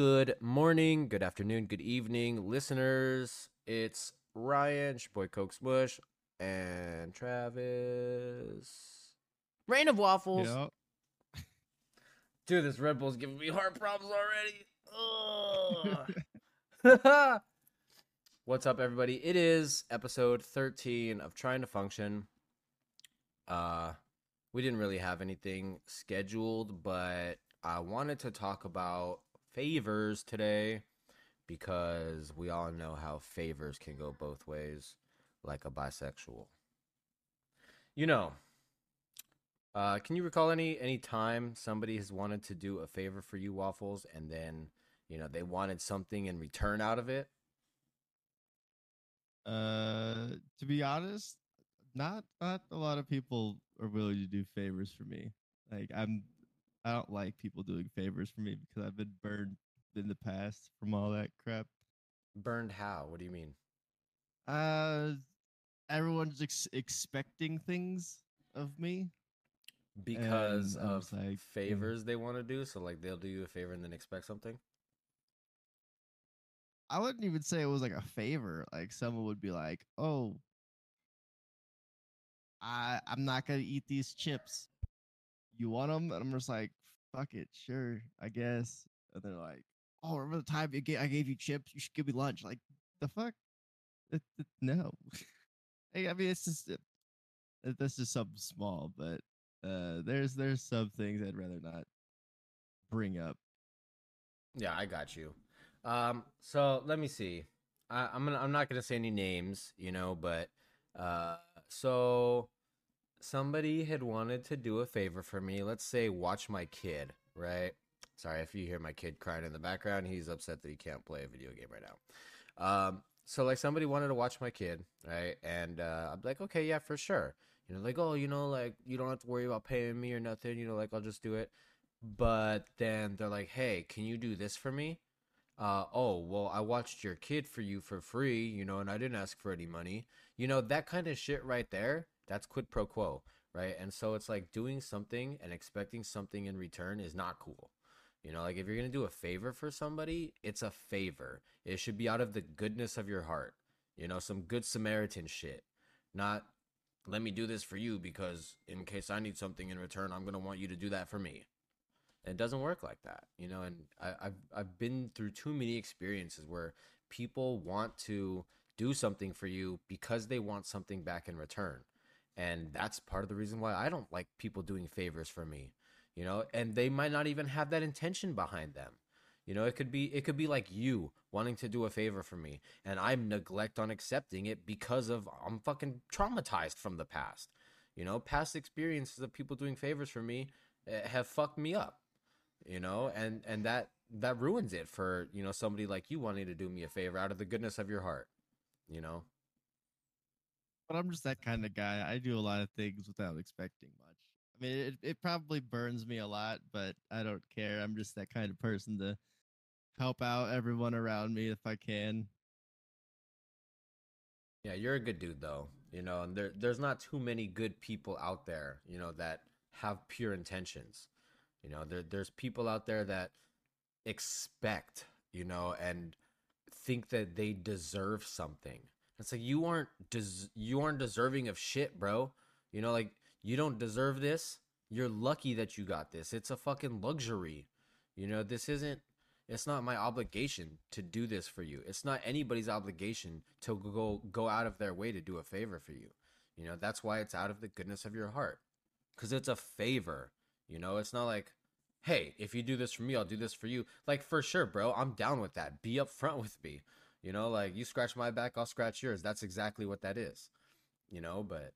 Good morning, good afternoon, good evening, listeners. It's Ryan, your boy Coke Smush, and Travis. Rain of waffles. Yep. Dude, this Red Bull's giving me heart problems already. What's up, everybody? It is episode 13 of Trying to Function. Uh, we didn't really have anything scheduled, but I wanted to talk about favors today because we all know how favors can go both ways, like a bisexual. You know, uh, can you recall any any time somebody has wanted to do a favor for you, Waffles, and then you know they wanted something in return out of it? Uh, to be honest, not not a lot of people are willing to do favors for me. Like I'm, I don't like people doing favors for me because I've been burned in the past from all that crap. Burned how? What do you mean? Uh, everyone's ex- expecting things of me. Because And of like, mm. favors they want to do, so like they'll do you a favor and then expect something. I wouldn't even say it was like a favor. Like someone would be like, "Oh, I I'm not gonna eat these chips. You want them?" And I'm just like, "Fuck it, sure, I guess." And they're like, "Oh, remember the time you ga- I gave you chips? You should give me lunch." Like the fuck? It, it- no. Hey, I mean, it's just it, that's just something small, but uh, there's there's some things I'd rather not bring up. Yeah, I got you. Um, so let me see. I, I'm gonna. I'm not gonna say any names, you know, but uh, so somebody had wanted to do a favor for me. Let's say watch my kid, right? Sorry if you hear my kid crying in the background. He's upset that he can't play a video game right now. Um, so like somebody wanted to watch my kid, right? And uh, I'm like, okay, yeah, for sure. You know, like, oh, you know, like you don't have to worry about paying me or nothing. You know, like I'll just do it. But then they're like, hey, can you do this for me? uh, oh, well, I watched your kid for you for free, you know, and I didn't ask for any money. You know, that kind of shit right there, that's quid pro quo, right? And so it's like doing something and expecting something in return is not cool. You know, like if you're going to do a favor for somebody, it's a favor. It should be out of the goodness of your heart. You know, some good Samaritan shit. Not, let me do this for you because in case I need something in return, I'm going to want you to do that for me. It doesn't work like that, you know. And I, I've I've been through too many experiences where people want to do something for you because they want something back in return, and that's part of the reason why I don't like people doing favors for me, you know. And they might not even have that intention behind them, you know. It could be it could be like you wanting to do a favor for me, and I'm neglect on accepting it because of I'm fucking traumatized from the past, you know. Past experiences of people doing favors for me eh, have fucked me up you know and and that that ruins it for you know somebody like you wanting to do me a favor out of the goodness of your heart you know but I'm just that kind of guy. I do a lot of things without expecting much. I mean, it, it probably burns me a lot, but I don't care. I'm just that kind of person to help out everyone around me if I can. yeah you're a good dude though you know and there there's not too many good people out there you know that have pure intentions you know there there's people out there that expect you know and think that they deserve something it's like you aren't des- you aren't deserving of shit bro. You know like you don't deserve this. You're lucky that you got this. It's a fucking luxury. You know this isn't it's not my obligation to do this for you. It's not anybody's obligation to go go out of their way to do a favor for you. You know that's why it's out of the goodness of your heart. Because it's a favor. You know it's not like hey if you do this for me i'll do this for you. Like for sure bro i'm down with that. Be upfront with me you know like you scratch my back i'll scratch yours. That's exactly what that is you know but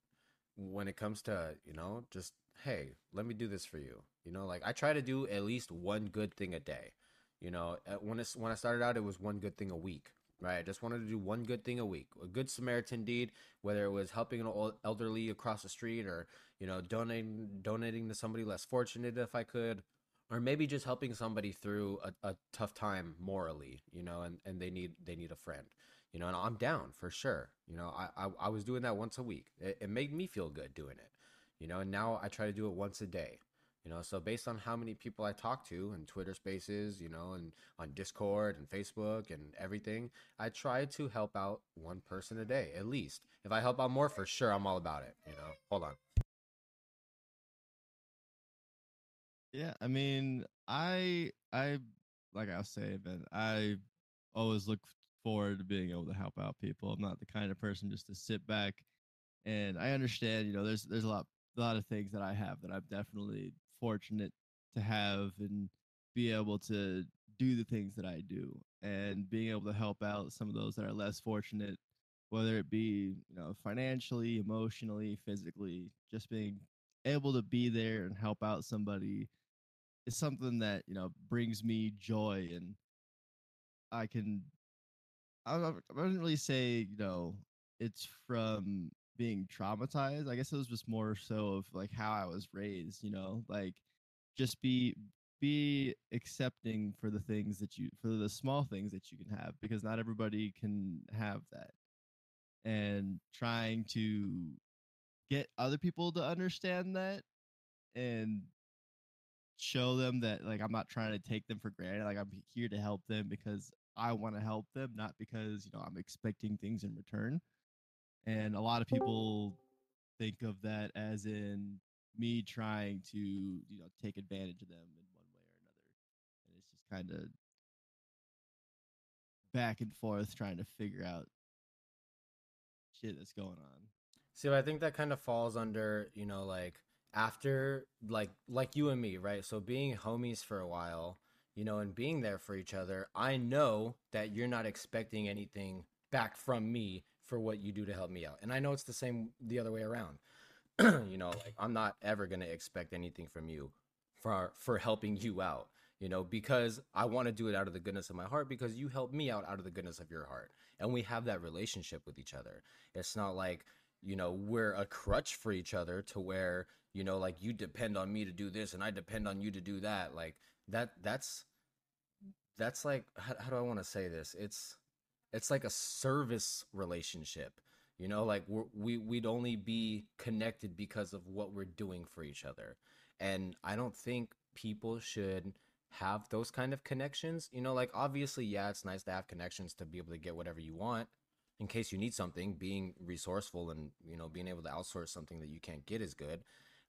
when it comes to you know just hey let me do this for you. You know like i try to do at least one good thing a day you know uh, when it's when i started out it was one good thing a week right? I just wanted to do one good thing a week a good samaritan deed whether it was helping an elderly across the street or you know donating donating to somebody less fortunate if i could or maybe just helping somebody through a, a tough time morally you know and, and they need they need a friend you know and i'm down for sure you know i i, I was doing that once a week it, it made me feel good doing it you know and now i try to do it once a day You know, so based on how many people I talk to in Twitter Spaces, you know, and on Discord and Facebook and everything, I try to help out one person a day at least. If I help out more, for sure, I'm all about it. You know, hold on. Yeah, I mean, I I like I was saying, man, I always look forward to being able to help out people. I'm not the kind of person just to sit back and I understand, you know, there's there's a lot a lot of things that I have that I'm definitely fortunate to have and be able to do the things that I do and being able to help out some of those that are less fortunate whether it be, you know, financially, emotionally, physically, just being able to be there and help out somebody is something that you know brings me joy and i can i I wouldn't really say you know it's from being traumatized. I guess it was just more so of like how i was raised you know like just be be accepting for the things that you for the small things that you can have because not everybody can have that. And trying to get other people to understand that and show them that like I'm not trying to take them for granted. Like I'm here to help them because I want to help them, not because you know I'm expecting things in return. And a lot of people think of that as in me trying to you know take advantage of them in one way or another, and it's just kind of back and forth trying to figure out shit that's going on. See, I think that kind of falls under, you know, like after like like you and me, right? So being homies for a while, you know, and being there for each other, I know that you're not expecting anything back from me for what you do to help me out. And I know it's the same the other way around. you know, like I'm not ever going to expect anything from you for for helping you out, you know, because I want to do it out of the goodness of my heart because you helped me out out of the goodness of your heart. And we have that relationship with each other. It's not like you know we're a crutch for each other to where you know like you depend on me to do this and i depend on you to do that. Like that that's that's like how, how do i want to say this? It's it's like a service relationship you know? Like we're, we we'd only be connected because of what we're doing for each other. And i don't think people should have those kind of connections you know? Like obviously yeah it's nice to have connections to be able to get whatever you want in case you need something being resourceful and you know being able to outsource something that you can't get is good.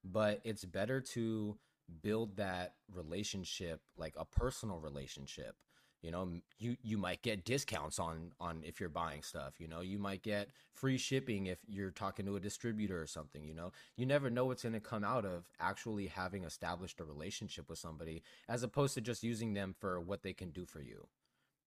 But it's better to build that relationship like a personal relationship. You know you you might get discounts on on if you're buying stuff you know? You might get free shipping if you're talking to a distributor or something you know? You never know what's going to come out of actually having established a relationship with somebody as opposed to just using them for what they can do for you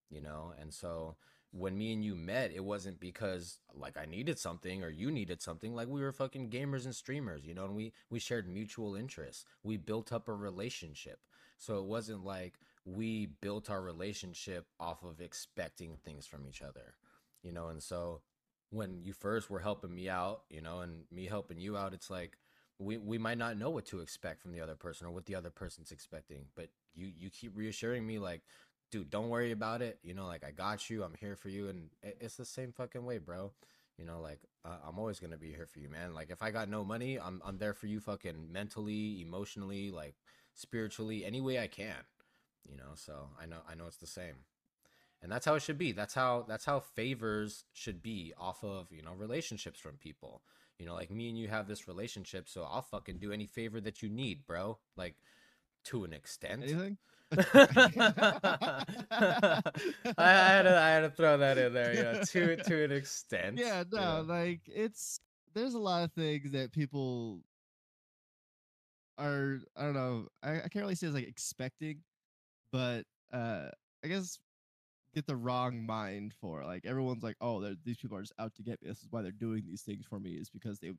you know? And so when me and you met, it wasn't because like I needed something or you needed something. Like we were fucking gamers and streamers, you know, and we we shared mutual interests. We built up a relationship. So it wasn't like we built our relationship off of expecting things from each other. You know, and so when you first were helping me out, you know, and me helping you out, it's like we we might not know what to expect from the other person or what the other person's expecting, but you you keep reassuring me like dude, don't worry about it. You know, like I got you. I'm here for you, and it's the same fucking way, bro. You know, like uh, I'm always gonna be here for you, man. Like if I got no money, I'm I'm there for you, fucking mentally, emotionally, like spiritually, any way I can. You know, so I know I know it's the same, and that's how it should be. That's how that's how favors should be off of you know relationships from people. You know, like me and you have this relationship, so I'll fucking do any favor that you need, bro. Like to an extent. Anything? I, I, had to, I had to throw that in there, yeah, to to an extent. Yeah, no, like it's there's a lot of things that people are I don't know, I, I can't really say it's like expecting, but uh I guess get the wrong mind for like everyone's like, oh, these people are just out to get me. This is why they're doing these things for me is because they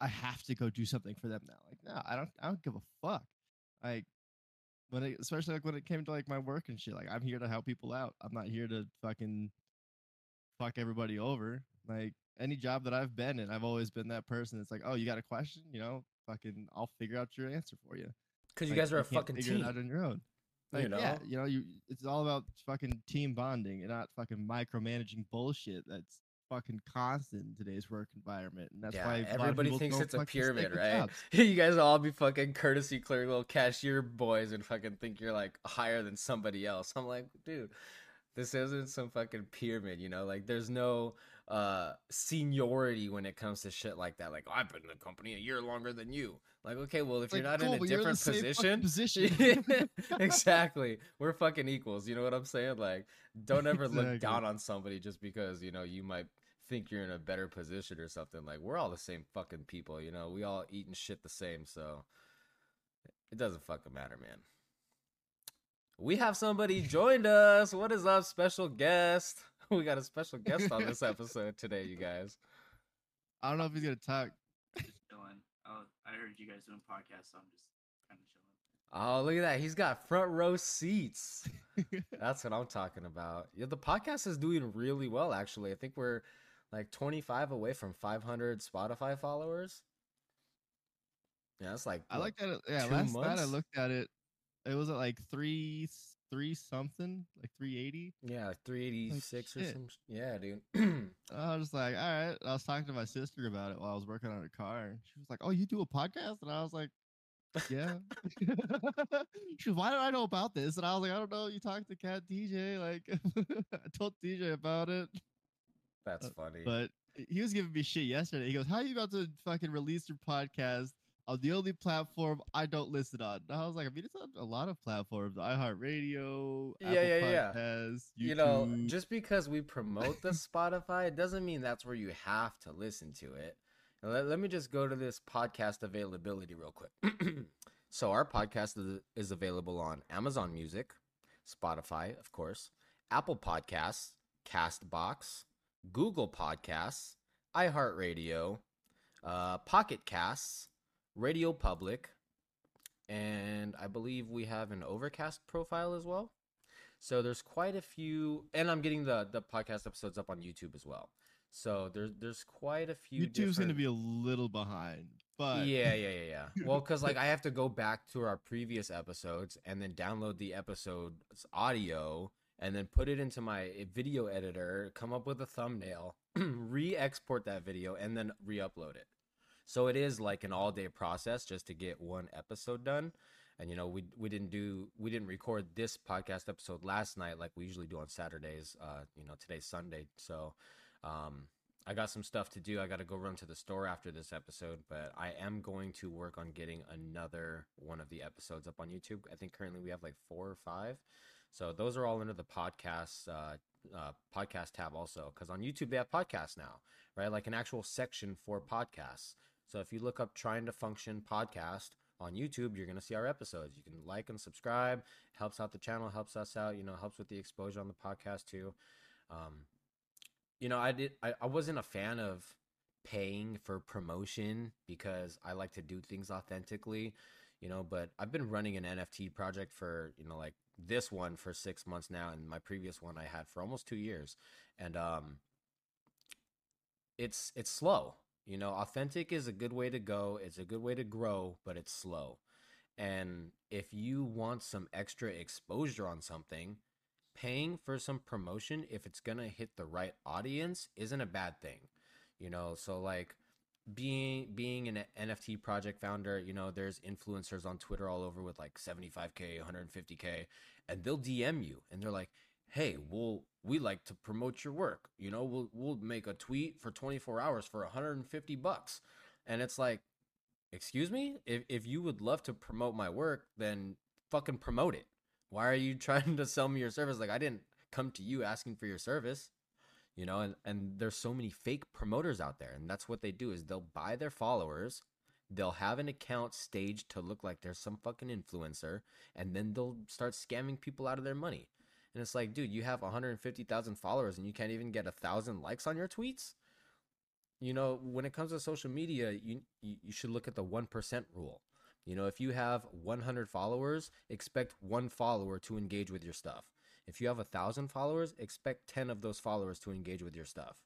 I have to go do something for them now. Like, no, I don't I don't give a fuck. Like when it, especially like when it came to like my work and shit. Like I'm here to help people out. I'm not here to fucking fuck everybody over. Like any job that I've been in, I've always been that person. It's like, oh, you got a question? You know, fucking, I'll figure out your answer for you. Because you guys are a can't fucking figure it team. out on your own. You Like, yeah, you know, you it's all about fucking team bonding and not fucking micromanaging bullshit. That's fucking constant in today's work environment, and that's yeah, why a lot of everybody thinks it's a pyramid, right? you guys all be fucking courtesy clerk, little cashier boys, and fucking think you're like higher than somebody else. I'm like, dude, this isn't some fucking pyramid, you know? Like, there's no uh seniority when it comes to shit like that. Like, I've been in the company a year longer than you. Like, okay, well, if It's you're not cool, in a but you're the different position, position. exactly. We're fucking equals. You know what I'm saying? Like, don't ever look down on somebody just because you know you might think you're in a better position or something. Like, we're all the same fucking people. You know, we all eating shit the same, so it doesn't fucking matter, man. We have somebody joined us. What is up, special guest? We got a special guest on this episode today, you guys. I don't know if he's gonna talk. chilling. Oh, I heard you guys doing podcasts, so I'm just kind of chilling. Oh, look at that. He's got front row seats. That's what I'm talking about. Yeah, the podcast is doing really well, actually. I think we're like 25 away from 500 Spotify followers. Yeah, that's like I looked at it. Yeah, last night I looked at it. It was at like three, three something, like three eighty. yeah, like 386 or shit. some. Yeah, dude. I was just like, all right. I was talking to my sister about it while I was working on her car. and She was like, "Oh, you do a podcast?" And I was like, "Yeah." she was, "Why do I know about this?" And I was like, "I don't know. You talked to Cat DJ. Like, I told DJ about it, that's uh, funny. but he was giving me shit yesterday. He goes, "How are you about to fucking release your podcast?" On the only platform I don't listen on. And I was like, I mean, it's on a lot of platforms: iHeartRadio, Yeah, Apple yeah, yeah. Podcasts, you know, just because we promote the Spotify, it doesn't mean that's where you have to listen to it. Let, let me just go to this podcast availability real quick. so, our podcast is, is available on Amazon Music, Spotify, of course, Apple Podcasts, Castbox, Google Podcasts, iHeartRadio, uh, Pocket Casts, RadioPublic, and I believe we have an Overcast profile as well. So there's quite a few, and I'm getting the the podcast episodes up on YouTube as well. So there's there's quite a few. YouTube's going to be a little behind, but yeah, yeah, yeah, yeah. Well, because like I have to go back to our previous episodes and then download the episode's audio and then put it into my video editor, come up with a thumbnail, re-export that video, and then re-upload it. So it is like an all-day process just to get one episode done. And you know, we we didn't do we didn't record this podcast episode last night like we usually do on Saturdays. Uh, you know, today's Sunday, so um, I got some stuff to do. I got to go run to the store after this episode, but I am going to work on getting another one of the episodes up on YouTube. I think currently we have like four or five. So those are all under the podcast uh, uh, podcast tab also, because on YouTube they have podcasts now, right? Like an actual section for podcasts. So if you look up "Trying to Function" podcast on YouTube, you're gonna see our episodes. You can like and subscribe. Helps out the channel, helps us out. You know, helps with the exposure on the podcast too. Um, you know, I did. I, I wasn't a fan of paying for promotion because I like to do things authentically. You know, but I've been running an NFT project for you know like this one for six months now, and my previous one I had for almost two years, and um, it's it's slow. You know, authentic is a good way to go. It's a good way to grow, but it's slow. And if you want some extra exposure on something, paying for some promotion if it's going to hit the right audience isn't a bad thing. You know, so like being being an NFT project founder, you know, there's influencers on Twitter all over with like 75k, 150k, and they'll DM you and they're like, "Hey, we'll we like to promote your work. You know, we'll we'll make a tweet for 24 hours for 150 bucks." And it's like, "Excuse me? If if you would love to promote my work, then fucking promote it. Why are you trying to sell me your service? Like I didn't come to you asking for your service." You know and, and there's so many fake promoters out there and that's what they do is they'll buy their followers they'll have an account staged to look like there's some fucking influencer and then they'll start scamming people out of their money. And it's like dude you have 150000 followers and you can't even get a thousand likes on your tweets? You know when it comes to social media you, you should look at the 1% rule. You know if you have 100 followers expect one follower to engage with your stuff if you have a thousand followers, expect 10 of those followers to engage with your stuff.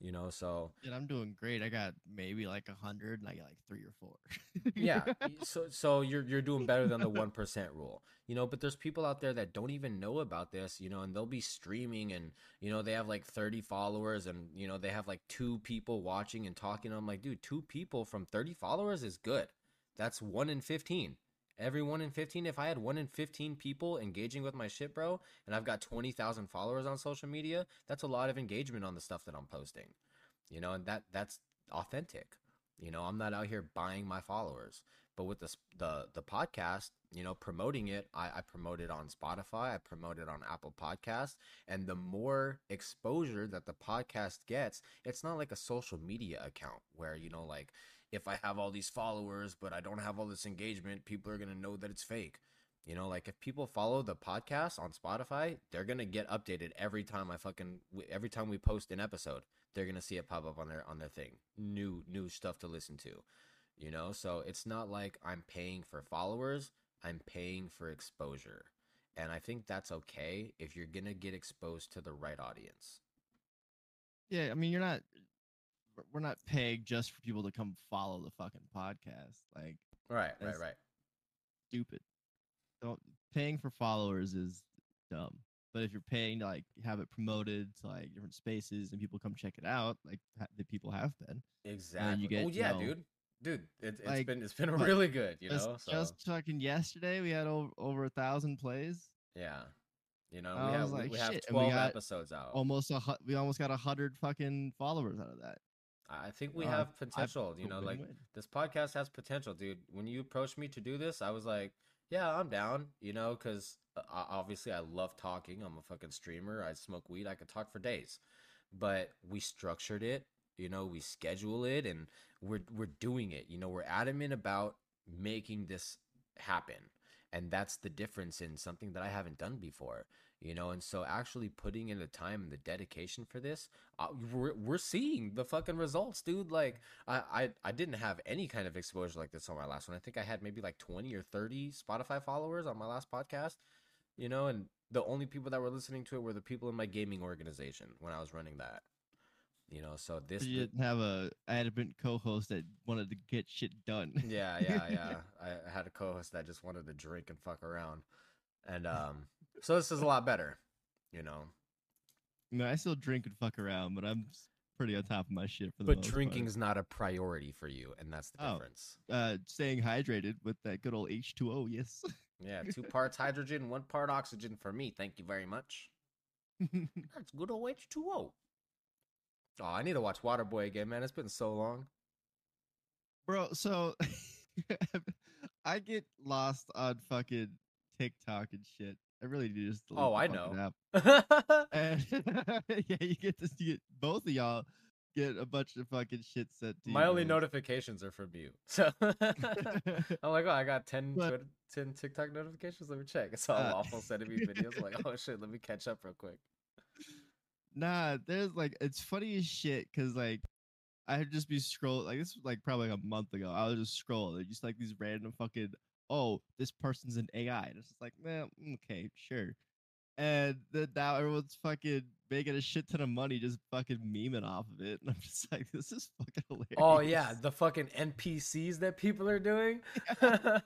You know, so Dude, I'm doing great. I got maybe like a hundred, and I got like three or four. yeah so so you're you're doing better than the 1% rule you know but there's people out there that don't even know about this you know and they'll be streaming and you know they have like 30 followers and you know they have like two people watching and talking i'm like dude two people from 30 followers is good that's 1 in 15 every 1 in 15 if i had 1 in 15 people engaging with my shit bro and i've got 20,000 followers on social media that's a lot of engagement on the stuff that i'm posting you know and that that's authentic you know, I'm not out here buying my followers. But with the the the podcast, you know, promoting it, I, I promote it on Spotify, I promote it on Apple Podcasts, and the more exposure that the podcast gets, it's not like a social media account where you know, like if I have all these followers but I don't have all this engagement, people are gonna know that it's fake. You know, like if people follow the podcast on Spotify, they're gonna get updated every time I fucking every time we post an episode they're gonna see it pop up on their on their thing new new stuff to listen to you know so it's not like i'm paying for followers i'm paying for exposure and i think that's okay if you're gonna get exposed to the right audience yeah, I mean, you're not. We're- not paying just for people to come follow the fucking podcast. Like right right right stupid. Don't paying for followers is dumb. But if you're paying to like have it promoted to like different spaces and people come check it out, like ha- the people have been, uh, exactly get, oh you yeah know, dude dude it, it's like, been it's been really good you just, know so just fucking yesterday we had over, over a thousand plays, yeah you know I we have was we- like, we have shit, and we 12 got episodes out almost a we almost got a hundred fucking followers out of that. I think we Uh, have I- potential you know like win-win. this podcast has potential, dude. When you approached me to do this, I was like, yeah, I'm down, you know, because obviously I love talking. I'm a fucking streamer. I smoke weed. I could talk for days. But we structured it, you know, we schedule it and we're we're doing it. You know, we're adamant about making this happen. And that's the difference in something that I haven't done before, you know. And so, actually putting in the time and the dedication for this, uh, we're we're seeing the fucking results, dude. Like, I, I I didn't have any kind of exposure like this on my last one. I think I had maybe like 20 or 30 Spotify followers on my last podcast, you know, and the only people that were listening to it were the people in my gaming organization when I was running that. You know, so this you didn't have a adamant co-host that wanted to get shit done. yeah, yeah, yeah. I I had a co-host that just wanted to drink and fuck around. And um so this is a lot better, you know. No, I still drink and fuck around, but I'm pretty on top of my shit for the But most part. drinking's not a priority for you, and that's the Oh. difference. uh, staying hydrated with that good old H2O. Yes. Yeah, two parts hydrogen, one part oxygen for me. Thank you very much. That's good old H2O. Oh, I need to watch Waterboy again, man. It's been so long. Bro, so I get lost on fucking TikTok and shit. I really do just. Oh, I know. And yeah, you get to see it. Both of y'all get a bunch of fucking shit sent to My you. only notifications are from you. So I'm like, oh, I got 10, But- Twitter, 10 TikTok notifications. Let me check. It's all Uh, awful sending me videos. I'm like, oh shit, let me catch up real quick. Nah, there's like it's funny as shit because like I'd just be scrolling like this was like probably like a month ago. I was just scrolling, just like these random fucking oh this person's an AI, and it's just like man, mm, okay, sure. And then now everyone's fucking making a shit ton of money just fucking memeing off of it, and I'm just like, this is fucking hilarious. Oh yeah, the fucking NPCs that people are doing. that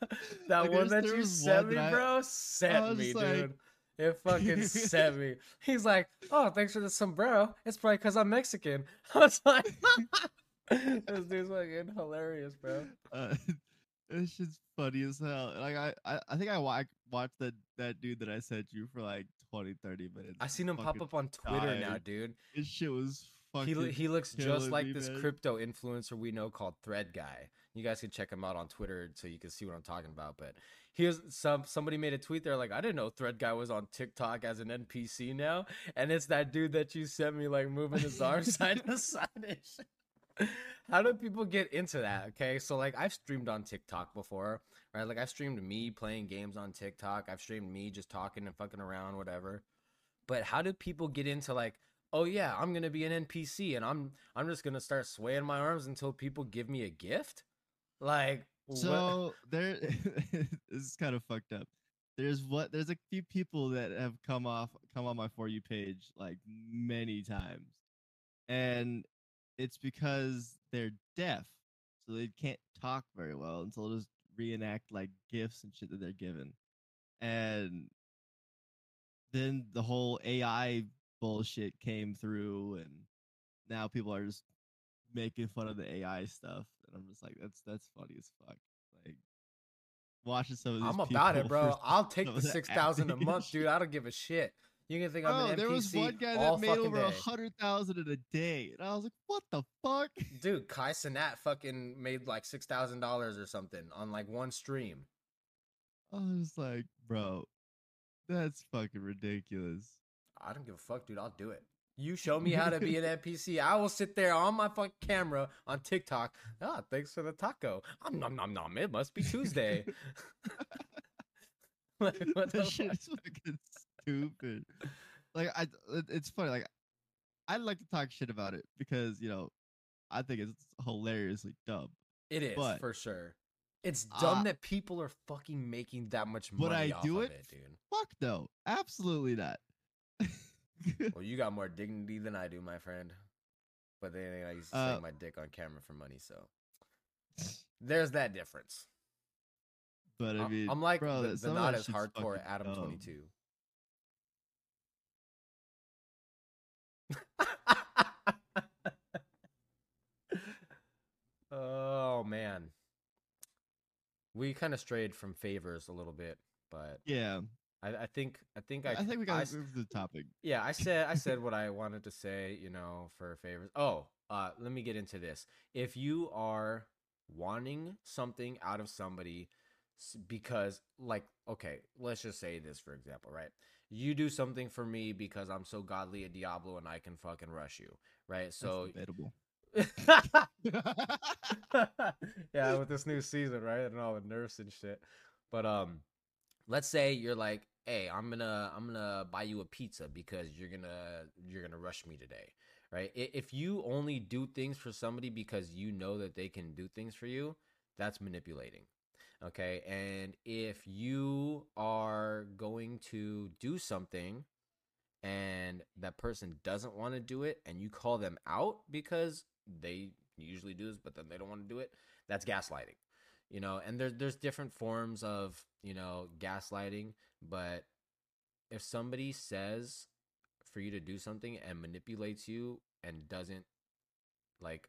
Like, one that you sent me, I- bro, sent me, like- dude. It fucking sent me. He's like, "Oh, thanks for the sombrero. It's probably because I'm Mexican." I was like, "This dude's fucking hilarious, bro." Uh, it's just funny as hell. Like I, I, I think I wa- watched that that dude that I sent you for like 20, 30 minutes. I seen him pop up on Twitter now, dude. His shit was He fucking. lo- he looks just like me, this man. crypto influencer we know called Thread Guy. You guys can check him out on Twitter so you can see what I'm talking about. But here's some somebody made a tweet there like I didn't know Thread Guy was on TikTok as an NPC now, and it's that dude that you sent me like moving his arm side to side. and shit. How do people get into that? Okay, so like I've streamed on TikTok before, right? Like I've streamed me playing games on TikTok. I've streamed me just talking and fucking around, whatever. But how do people get into like, oh yeah, I'm gonna be an NPC and I'm I'm just gonna start swaying my arms until people give me a gift? Like what- So there, this is kind of fucked up. There's what there's a few people that have come off come on my for you page like many times, and it's because they're deaf, so they can't talk very well, and so they'll just reenact like gifts and shit that they're given, and then the whole AI bullshit came through, and now people are just making fun of the AI stuff, and I'm just like, that's that's funny as fuck. Like watching some of these. I'm about it, bro. I'll take the six thousand a month, dude. I don't give a shit. You can think I'm Bro, an NPC there was one guy that made over a hundred thousand in a day, and I was like, "What the fuck?" Dude, Kai Cenat fucking made like six thousand dollars or something on like one stream. I was like, "Bro, that's fucking ridiculous." I don't give a fuck, dude. I'll do it. You show me how to be an NPC. I will sit there on my fucking camera on TikTok. Ah, thanks for the taco. Um, nom nom nom. It must be Tuesday. like, what the shit fuck? is fucking stupid. Like, I, it- it's funny. Like, I like to talk shit about it because you know, I think it's hilariously dumb. It is but- for sure. It's dumb Uh, that people are fucking making that much money Would I off do of it? it, dude. Fuck no, absolutely not. Well, you got more dignity than I do, my friend. But then I used to Uh, suck my dick on camera for money, so there's that difference. but I mean, I'm like bro, the, the not as hardcore Adam dumb. 22. oh man, we kind of strayed from favors a little bit, but Yeah, I, I think I think I I, think we got to move the topic. yeah, I said I said what I wanted to say, you know, for favors. Oh, uh, let me get into this. If you are wanting something out of somebody because like okay, let's just say this for example, right? You do something for me because I'm so godly at Diablo and I can fucking rush you, right? So debatable. yeah, with this new season, right? And all the nerfs and shit. But um let's say you're like, "Hey, I'm to I'm to buy you a pizza because you're to you're to rush me today." Right? If you only do things for somebody because you know that they can do things for you, that's manipulating. Okay? And if you are going to do something and that person doesn't want to do it and you call them out because they usually do this but then they don't want to do it that's gaslighting you know and there's there's different forms of you know gaslighting but if somebody says for you to do something and manipulates you and doesn't like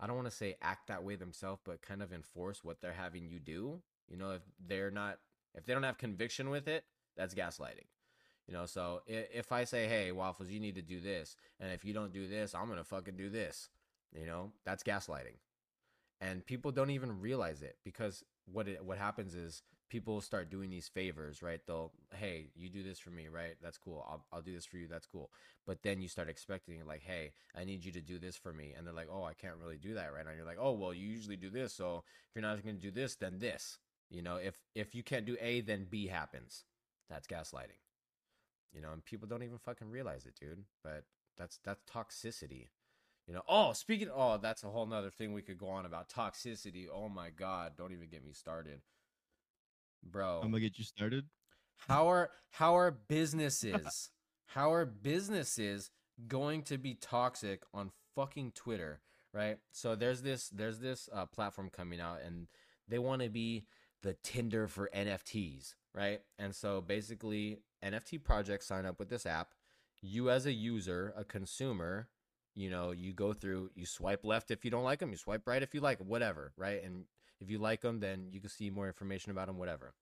i don't want to say act that way themselves but kind of enforce what they're having you do you know if they're not if they don't have conviction with it that's gaslighting you know, so if, I say, "Hey, waffles, you need to do this," and if you don't do this, I'm gonna fucking do this. You know, that's gaslighting, and people don't even realize it because what it what happens is people start doing these favors, right? They'll, "Hey, you do this for me, right? That's cool. I'll I'll do this for you. That's cool." But then you start expecting like, "Hey, I need you to do this for me," and they're like, "Oh, I can't really do that right now." You're like, "Oh, well, you usually do this, so if you're not gonna do this, then this." You know, if if you can't do A, then B happens. That's gaslighting you know and people don't even fucking realize it dude but that's that's toxicity you know oh speaking oh that's a whole nother thing we could go on about toxicity oh my god don't even get me started bro I'm gonna get you started. how are how are businesses how are businesses going to be toxic on fucking Twitter, right? So there's this there's this uh, platform coming out and they want to be the Tinder for NFTs, right? And so basically NFT projects sign up with this app. You as a user, a consumer, you know, you go through, you swipe left if you don't like them, you swipe right if you like whatever, right? And if you like them, then you can see more information about them, whatever.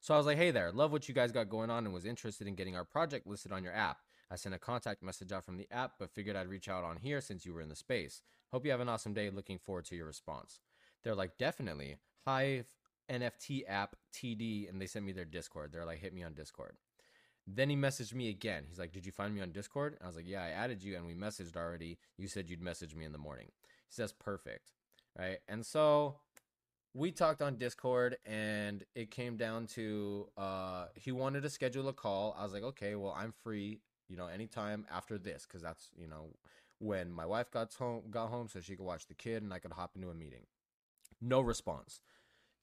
So I was like, hey there, love what you guys got going on and was interested in getting our project listed on your app. I sent a contact message out from the app, but figured I'd reach out on here since you were in the space. Hope you have an awesome day. Looking forward to your response. They're like, definitely. Hive NFT app TD, and they sent me their Discord. They're like, hit me on Discord. Then he messaged me again. He's like, Did you find me on Discord? I was like, Yeah, I added you and we messaged already. You said you'd message me in the morning. He says, Perfect. Right. And so we talked on Discord and it came down to uh he wanted to schedule a call. I was like, Okay, well, I'm free, you know, anytime after this, because that's, you know, when my wife got home got home so she could watch the kid and I could hop into a meeting. No response.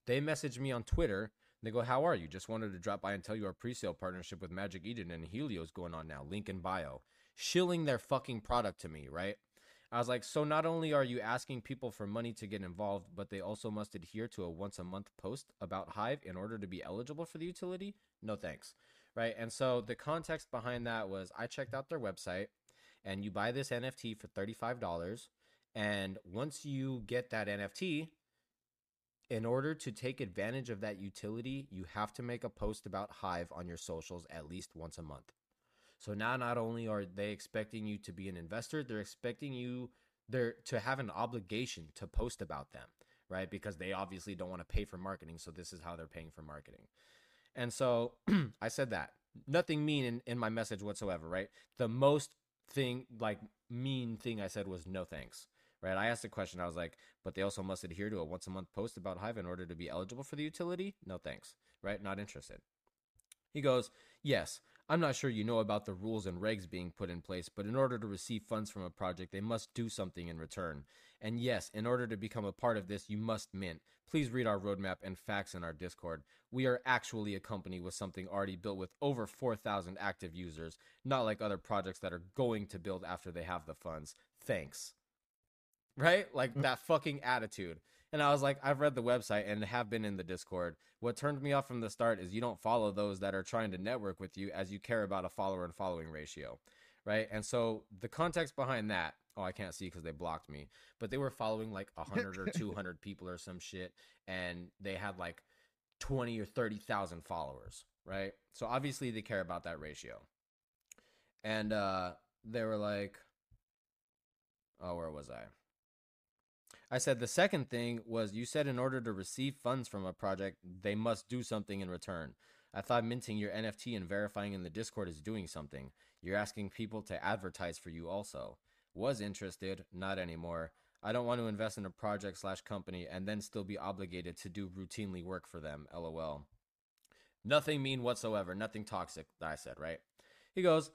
They messaged me on Twitter they go, How are you? Just wanted to drop by and tell you our pre sale partnership with Magic Eden and Helio's going on now. Link in bio. Shilling their fucking product to me, right? I was like, so not only are you asking people for money to get involved, but they also must adhere to a once a month post about Hive in order to be eligible for the utility? No thanks. Right. And so the context behind that was I checked out their website and you buy this NFT for $35. And once you get that NFT, in order to take advantage of that utility, you have to make a post about Hive on your socials at least once a month. So now not only are they expecting you to be an investor, they're expecting you they're to have an obligation to post about them, right? Because they obviously don't want to pay for marketing, so this is how they're paying for marketing. And so I said that. Nothing mean in, in my message whatsoever, right? The most thing like mean thing I said was no thanks right? I asked a question. I was like, but they also must adhere to a once a month post about Hive in order to be eligible for the utility? No thanks, right? Not interested. He goes, yes, I'm not sure you know about the rules and regs being put in place, but in order to receive funds from a project, they must do something in return. And yes, in order to become a part of this, you must mint. Please read our roadmap and facts in our Discord. We are actually a company with something already built with over 4,000 active users, not like other projects that are going to build after they have the funds. Thanks right? Like mm. that fucking attitude. And I was like, I've read the website and have been in the Discord. What turned me off from the start is you don't follow those that are trying to network with you as you care about a follower and following ratio, right? And so the context behind that, oh, I can't see because they blocked me, but they were following like 100 or 200 people or some shit, and they had like 20 or 30,000 followers, right? So obviously they care about that ratio. And uh, they were like, oh, where was I? I said the second thing was you said in order to receive funds from a project, they must do something in return. I thought minting your NFT and verifying in the Discord is doing something. You're asking people to advertise for you also. Was interested, not anymore. I don't want to invest in a project slash company and then still be obligated to do routinely work for them. LOL. Nothing mean whatsoever. Nothing toxic. I said right. He goes,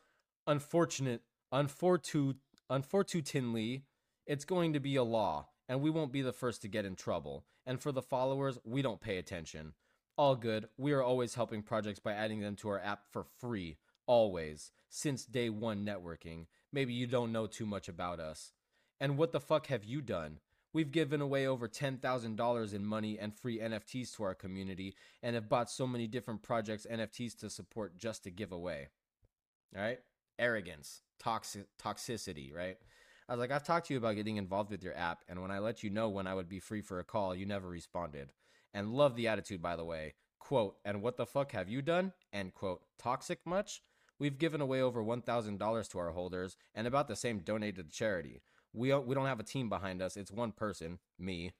unfortunate, unfortunate, unfortunately, it's going to be a law and we won't be the first to get in trouble. And for the followers, we don't pay attention. All good. We are always helping projects by adding them to our app for free. Always. Since day one networking. Maybe you don't know too much about us. And what the fuck have you done? We've given away over $10,000 in money and free NFTs to our community and have bought so many different projects NFTs to support just to give away. All right? Arrogance, toxic toxicity, right? I was like, I've talked to you about getting involved with your app, and when I let you know when I would be free for a call, you never responded. And love the attitude, by the way. Quote, and what the fuck have you done? End quote. Toxic much? We've given away over $1,000 to our holders and about the same donated to charity. We don't, we don't have a team behind us, it's one person, me,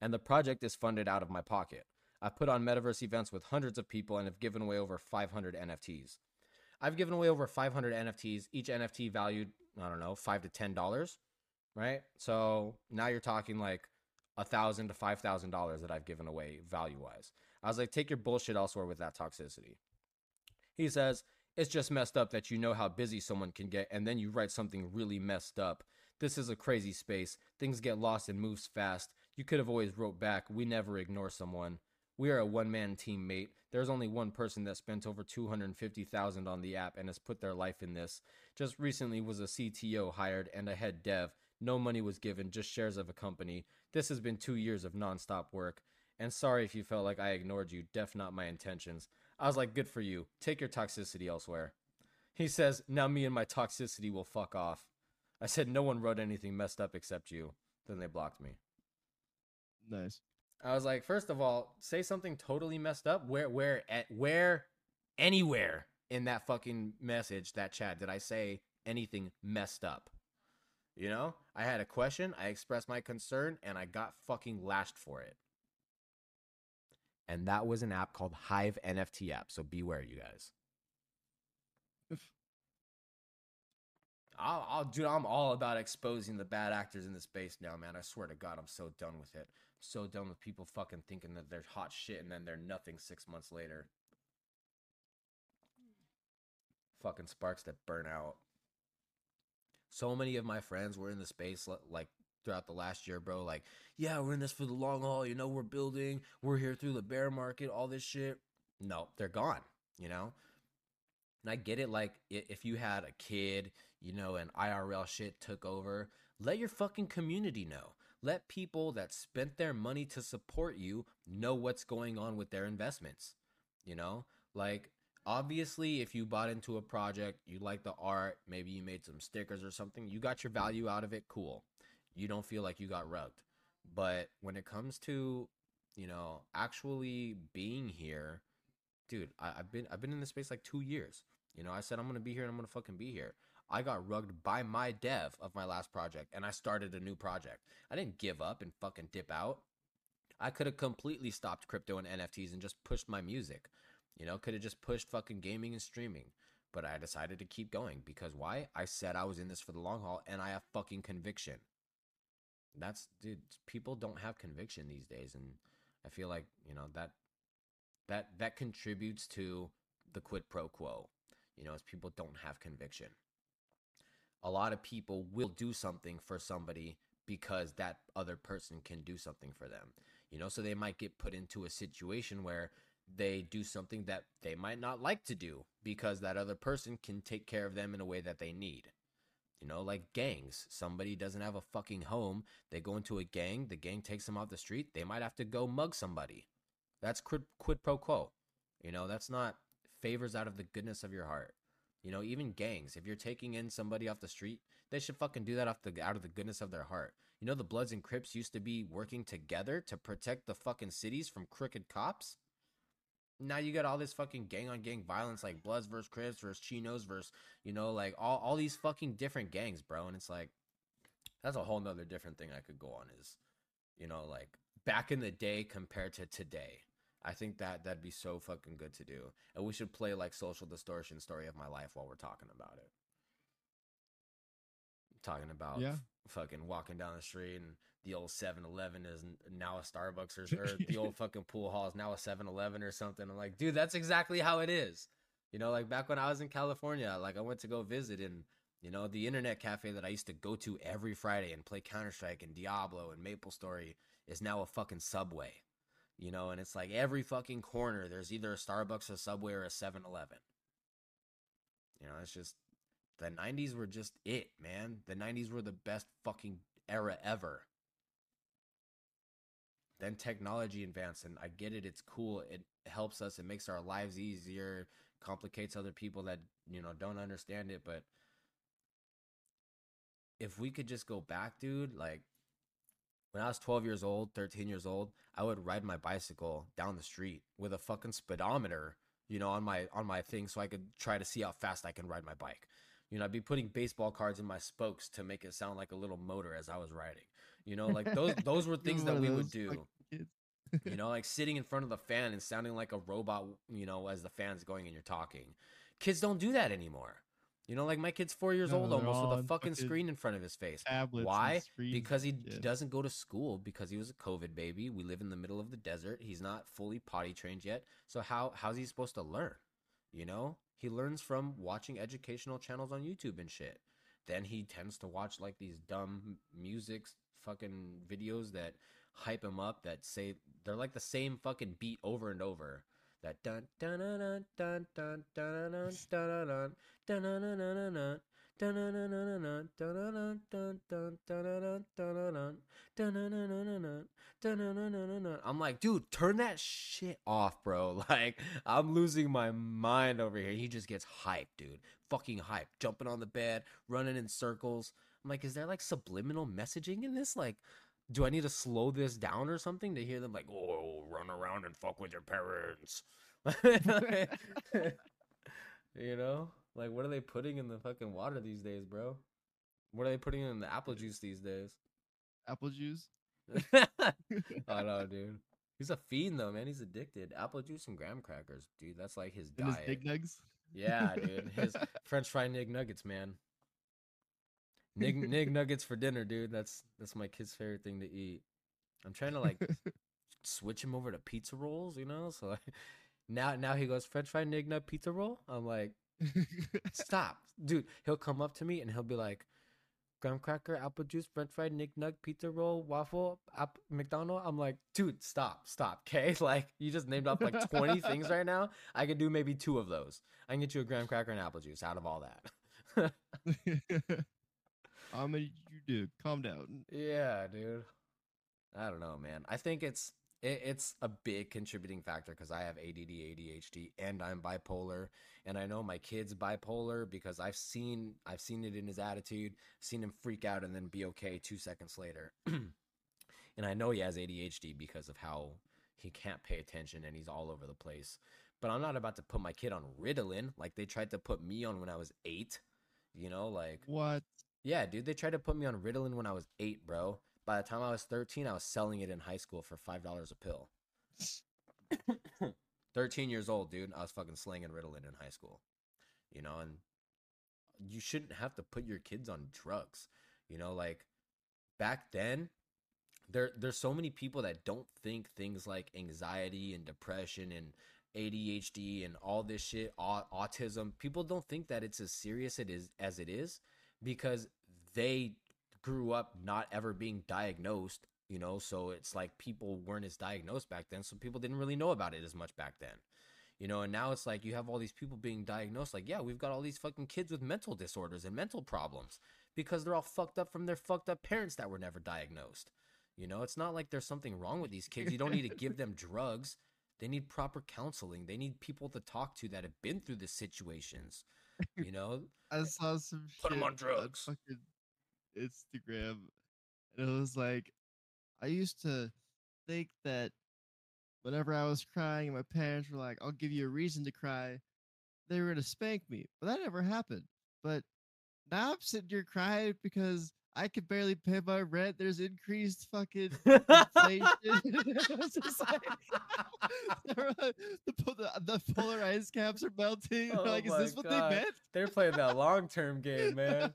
and the project is funded out of my pocket. I've put on metaverse events with hundreds of people and have given away over 500 NFTs. I've given away over 500 NFTs, each NFT valued I don't know, five to ten dollars, right? So now you're talking like a thousand to five thousand dollars that I've given away value wise. I was like, take your bullshit elsewhere with that toxicity. He says, it's just messed up that you know how busy someone can get and then you write something really messed up. This is a crazy space. Things get lost and moves fast. You could have always wrote back, we never ignore someone. We are a one man team, mate. There's only one person that spent over 250,000 on the app and has put their life in this. Just recently was a CTO hired and a head dev. No money was given, just shares of a company. This has been 2 years of nonstop work. And sorry if you felt like I ignored you. Def not my intentions. I was like, good for you. Take your toxicity elsewhere. He says, now me and my toxicity will fuck off. I said, no one wrote anything messed up except you. Then they blocked me. Nice. I was like, first of all, say something totally messed up. Where, where, at, where, anywhere in that fucking message, that chat, did I say anything messed up? You know, I had a question, I expressed my concern, and I got fucking lashed for it. And that was an app called Hive NFT app. So beware, you guys. I'll, I'll, dude, I'm all about exposing the bad actors in the space now, man. I swear to God, I'm so done with it so done with people fucking thinking that they're hot shit and then they're nothing six months later. Fucking sparks that burn out. So many of my friends were in the space like throughout the last year, bro. Like, yeah, we're in this for the long haul. You know, we're building. We're here through the bear market. All this shit. No, they're gone. You know. And I get it, like if you had a kid, you know, and IRL shit took over, let your fucking community know. Let people that spent their money to support you know what's going on with their investments. You know, like obviously, if you bought into a project, you like the art, maybe you made some stickers or something, you got your value out of it, cool. You don't feel like you got rugged. But when it comes to, you know, actually being here, dude, I, I've been I've been in this space like two years. You know, I said I'm gonna be here and I'm gonna fucking be here. I got rugged by my dev of my last project and I started a new project. I didn't give up and fucking dip out. I could have completely stopped crypto and NFTs and just pushed my music. You know, could have just pushed fucking gaming and streaming. But I decided to keep going because why? I said I was in this for the long haul and I have fucking conviction. That's dude, people don't have conviction these days and I feel like, you know, that that that contributes to the quid pro quo. You know, as people don't have conviction. A lot of people will do something for somebody because that other person can do something for them. You know, so they might get put into a situation where they do something that they might not like to do because that other person can take care of them in a way that they need. You know, like gangs. Somebody doesn't have a fucking home. They go into a gang. The gang takes them off the street. They might have to go mug somebody. That's quid, quid pro quo. You know, that's not favors out of the goodness of your heart. You know, even gangs. If you're taking in somebody off the street, they should fucking do that off the out of the goodness of their heart. You know, the Bloods and Crips used to be working together to protect the fucking cities from crooked cops. Now you got all this fucking gang on gang violence, like Bloods versus Crips versus Chinos versus, you know, like all, all these fucking different gangs, bro. And it's like, that's a whole nother different thing I could go on is, you know, like back in the day compared to today. I think that that'd be so fucking good to do. And we should play like social distortion story of my life while we're talking about it. Talking about Yeah. fucking walking down the street and the old 7-Eleven is now a Starbucks or, or the old fucking pool hall is now a 7-Eleven or something. I'm like, dude, that's exactly how it is. You know, like back when I was in California, like I went to go visit and you know, the internet cafe that I used to go to every Friday and play Counter-Strike and Diablo and Maple Story is now a fucking Subway you know and it's like every fucking corner there's either a starbucks a subway or a 7-eleven you know it's just the 90s were just it man. The 90s were the best fucking era ever. Then technology advanced and i get it it's cool it helps us it makes our lives easier complicates other people that you know don't understand it but if we could just go back dude like when I was 12 years old, 13 years old, I would ride my bicycle down the street with a fucking speedometer, you know, on my on my thing so I could try to see how fast I can ride my bike. You know, I'd be putting baseball cards in my spokes to make it sound like a little motor as I was riding. You know, like those those were things that we would do. You know, like sitting in front of the fan and sounding like a robot, you know, as the fan's going and you're talking. Kids don't do that anymore. You know, like my kid's 4 years No, old almost with a fucking fucking screen in front of his face. Why? Because he shit. doesn't go to school because he was a COVID baby. We live in the middle of the desert. He's not fully potty trained yet. So how how's he supposed to learn? You know? He learns from watching educational channels on YouTube and shit. Then he tends to watch like these dumb music fucking videos that hype him up that say they're like the same fucking beat over and over. I'm like, dude, turn that shit off, bro. Like, I'm losing my mind over here. He just gets hyped, dude. Fucking hyped. Jumping on the bed, running in circles. I'm like, is there like subliminal messaging in this? Like, do I need to slow this down or something to hear them like, oh, run around and fuck with your parents? you know? Like, what are they putting in the fucking water these days, bro? What are they putting in the apple juice these days? Apple juice. I know, dude. He's a fiend though, man. He's addicted. Apple juice and graham crackers, dude. That's like his And his diet. big nugs. Yeah, dude. His French fry nig nuggets, man. Nig nig nuggets for dinner, dude. That's that's my kid's favorite thing to eat. I'm trying to like switch him over to pizza rolls, you know. So like, now now he goes French fry nig nug pizza roll. I'm like, stop, dude. He'll come up to me and he'll be like, graham cracker, apple juice, French fry, Nig nug pizza roll, waffle, app, McDonald. I'm like, dude, stop, stop, okay? Like you just named off like 20 things right now. I could do maybe two of those. I can get you a graham cracker and apple juice out of all that. Many did you dude. Calm down. yeah, dude. I don't know, man. I think it's it, it's a big contributing factor because I have ADD, ADHD, and I'm bipolar, and I know my kid's bipolar because I've seen I've seen it in his attitude, seen him freak out and then be okay two seconds later, and I know he has ADHD because of how he can't pay attention and he's all over the place. But I'm not about to put my kid on Ritalin like they tried to put me on when I was eight. You know, like What? Yeah, dude, they tried to put me on Ritalin when I was eight, bro. By the time I was 13, I was selling it in high school for $5 a pill. 13 years old, dude. I was fucking slinging Ritalin in high school. You know, and you shouldn't have to put your kids on drugs. You know, like back then, there there's so many people that don't think things like anxiety and depression and ADHD and all this shit, autism. People don't think that it's as serious it is as it is because they grew up not ever being diagnosed, you know, so it's like people weren't as diagnosed back then, so people didn't really know about it as much back then. You know, and now it's like you have all these people being diagnosed like, yeah, we've got all these fucking kids with mental disorders and mental problems because they're all fucked up from their fucked up parents that were never diagnosed. You know, it's not like there's something wrong with these kids. You don't need to give them drugs. They need proper counseling. They need people to talk to that have been through the situations. You know, I saw some Put shit on drugs. fucking Instagram, and it was like, I used to think that whenever I was crying, and my parents were like, "I'll give you a reason to cry," they were gonna spank me, but that never happened. But now I'm sitting here crying because I can barely pay my rent. There's increased fucking inflation. Like, the, the, the polar ice caps are melting. Oh like, is oh my this what they meant? they're playing that long term game, man.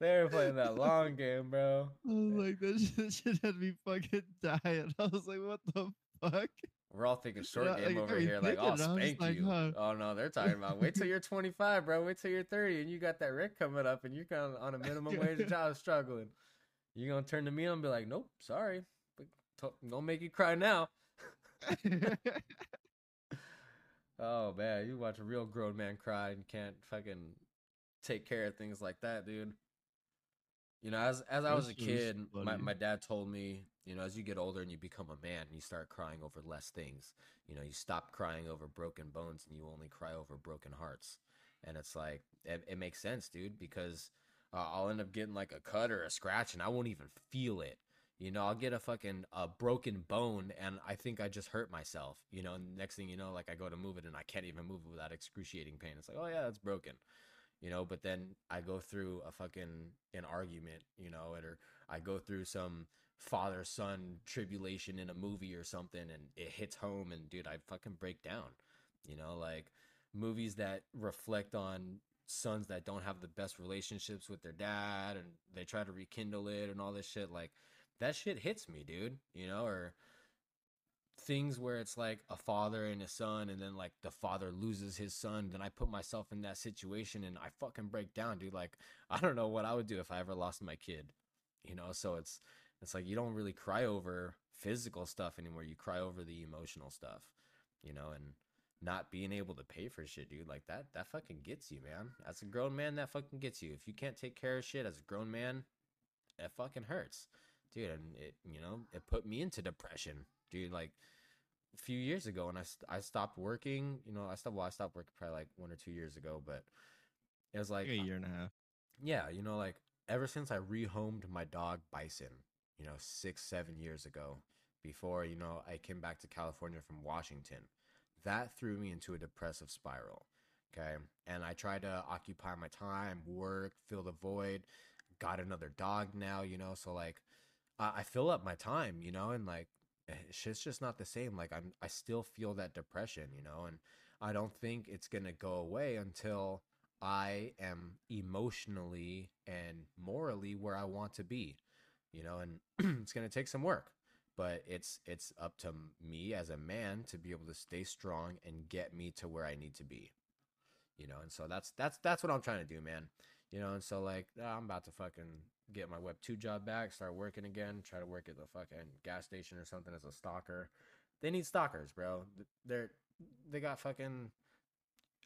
they're playing that long game, bro. I was like, this shit, that shit had me fucking dying. I was like, what the fuck? We're all thinking short Yeah, game like, over here, like? Oh, I'll I spank like, you. huh. Oh no, they're talking about wait till you're 25, bro. Wait till you're 30, and you got that rent coming up, and you're kind of on a minimum wage job, struggling. You're gonna turn to me and be like, nope, sorry, but t- don't make you cry now. Oh man, you watch a real grown man cry and can't fucking take care of things like that, dude. You know, as as I was a kid, my, my dad told me, you know, as you get older and you become a man, you start crying over less things. You know, you stop crying over broken bones and you only cry over broken hearts. And it's like it, it makes sense, dude, because uh, I'll end up getting like a cut or a scratch and I won't even feel it. You know, I'll get a fucking a broken bone and I think I just hurt myself. You know, and next thing you know, like I go to move it and I can't even move it without excruciating pain. It's like, oh yeah, that's broken. You know, but then I go through a fucking an argument, you know, or I go through some father son tribulation in a movie or something and it hits home and dude, I fucking break down. You know, like movies that reflect on sons that don't have the best relationships with their dad and they try to rekindle it and all this shit like that shit hits me, dude. You know, or things where it's like a father and a son, and then like the father loses his son. Then I put myself in that situation and I fucking break down, dude. Like I don't know what I would do if I ever lost my kid. You know, so it's it's like you don't really cry over physical stuff anymore. You cry over the emotional stuff. You know, and not being able to pay for shit, dude. Like that that fucking gets you, man. As a grown man, that fucking gets you. If you can't take care of shit as a grown man, it fucking hurts dude and it you know it put me into depression dude like a few years ago and I, st- I stopped working you know i stopped well i stopped working probably like one or two years ago but it was like Like a year and a half. yeah you know like ever since i rehomed my dog bison you know six seven years ago before you know i came back to california from washington that threw me into a depressive spiral okay and i tried to occupy my time work fill the void got another dog now you know so like I, I fill up my time you know and like shit's just not the same like i'm i still feel that depression you know and i don't think it's gonna go away until i am emotionally and morally where i want to be you know and it's gonna take some work but it's it's up to me as a man to be able to stay strong and get me to where i need to be you know and so that's that's that's what i'm trying to do man You know, and so like ah, I'm about to fucking get my Web two job back, start working again, try to work at the fucking gas station or something as a stalker. They need stalkers, bro. They're they got fucking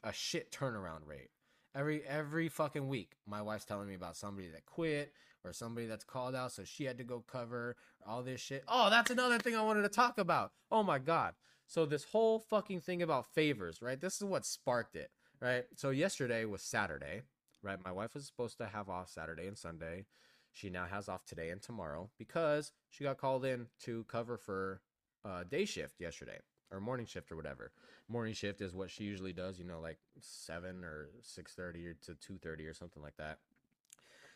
a shit turnaround rate. Every every fucking week, my wife's telling me about somebody that quit or somebody that's called out, so she had to go cover all this shit. Oh, that's another thing I wanted to talk about. Oh my god. So this whole fucking thing about favors, right? This is what sparked it, right? So yesterday was Saturday, right? My wife was supposed to have off Saturday and Sunday. She now has off today and tomorrow because she got called in to cover for uh, day shift yesterday or morning shift or whatever. Morning shift is what she usually does, you know, like seven or six thirty to two thirty or something like that.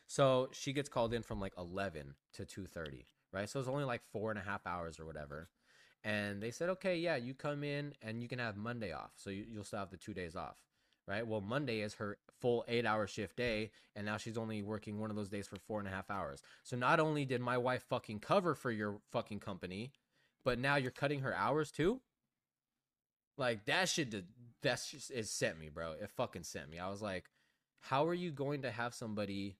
So she gets called in from like eleven to two thirty, right? So it's only like four and a half hours or whatever. And they said, okay, yeah, you come in and you can have Monday off, so you, you'll still have the two days off, right? Well, Monday is her full eight hour shift day, and now she's only working one of those days for four and a half hours. So not only did my wife fucking cover for your fucking company, but now you're cutting her hours too. Like that shit did that's just it sent me, bro. It fucking sent me. I was like, how are you going to have somebody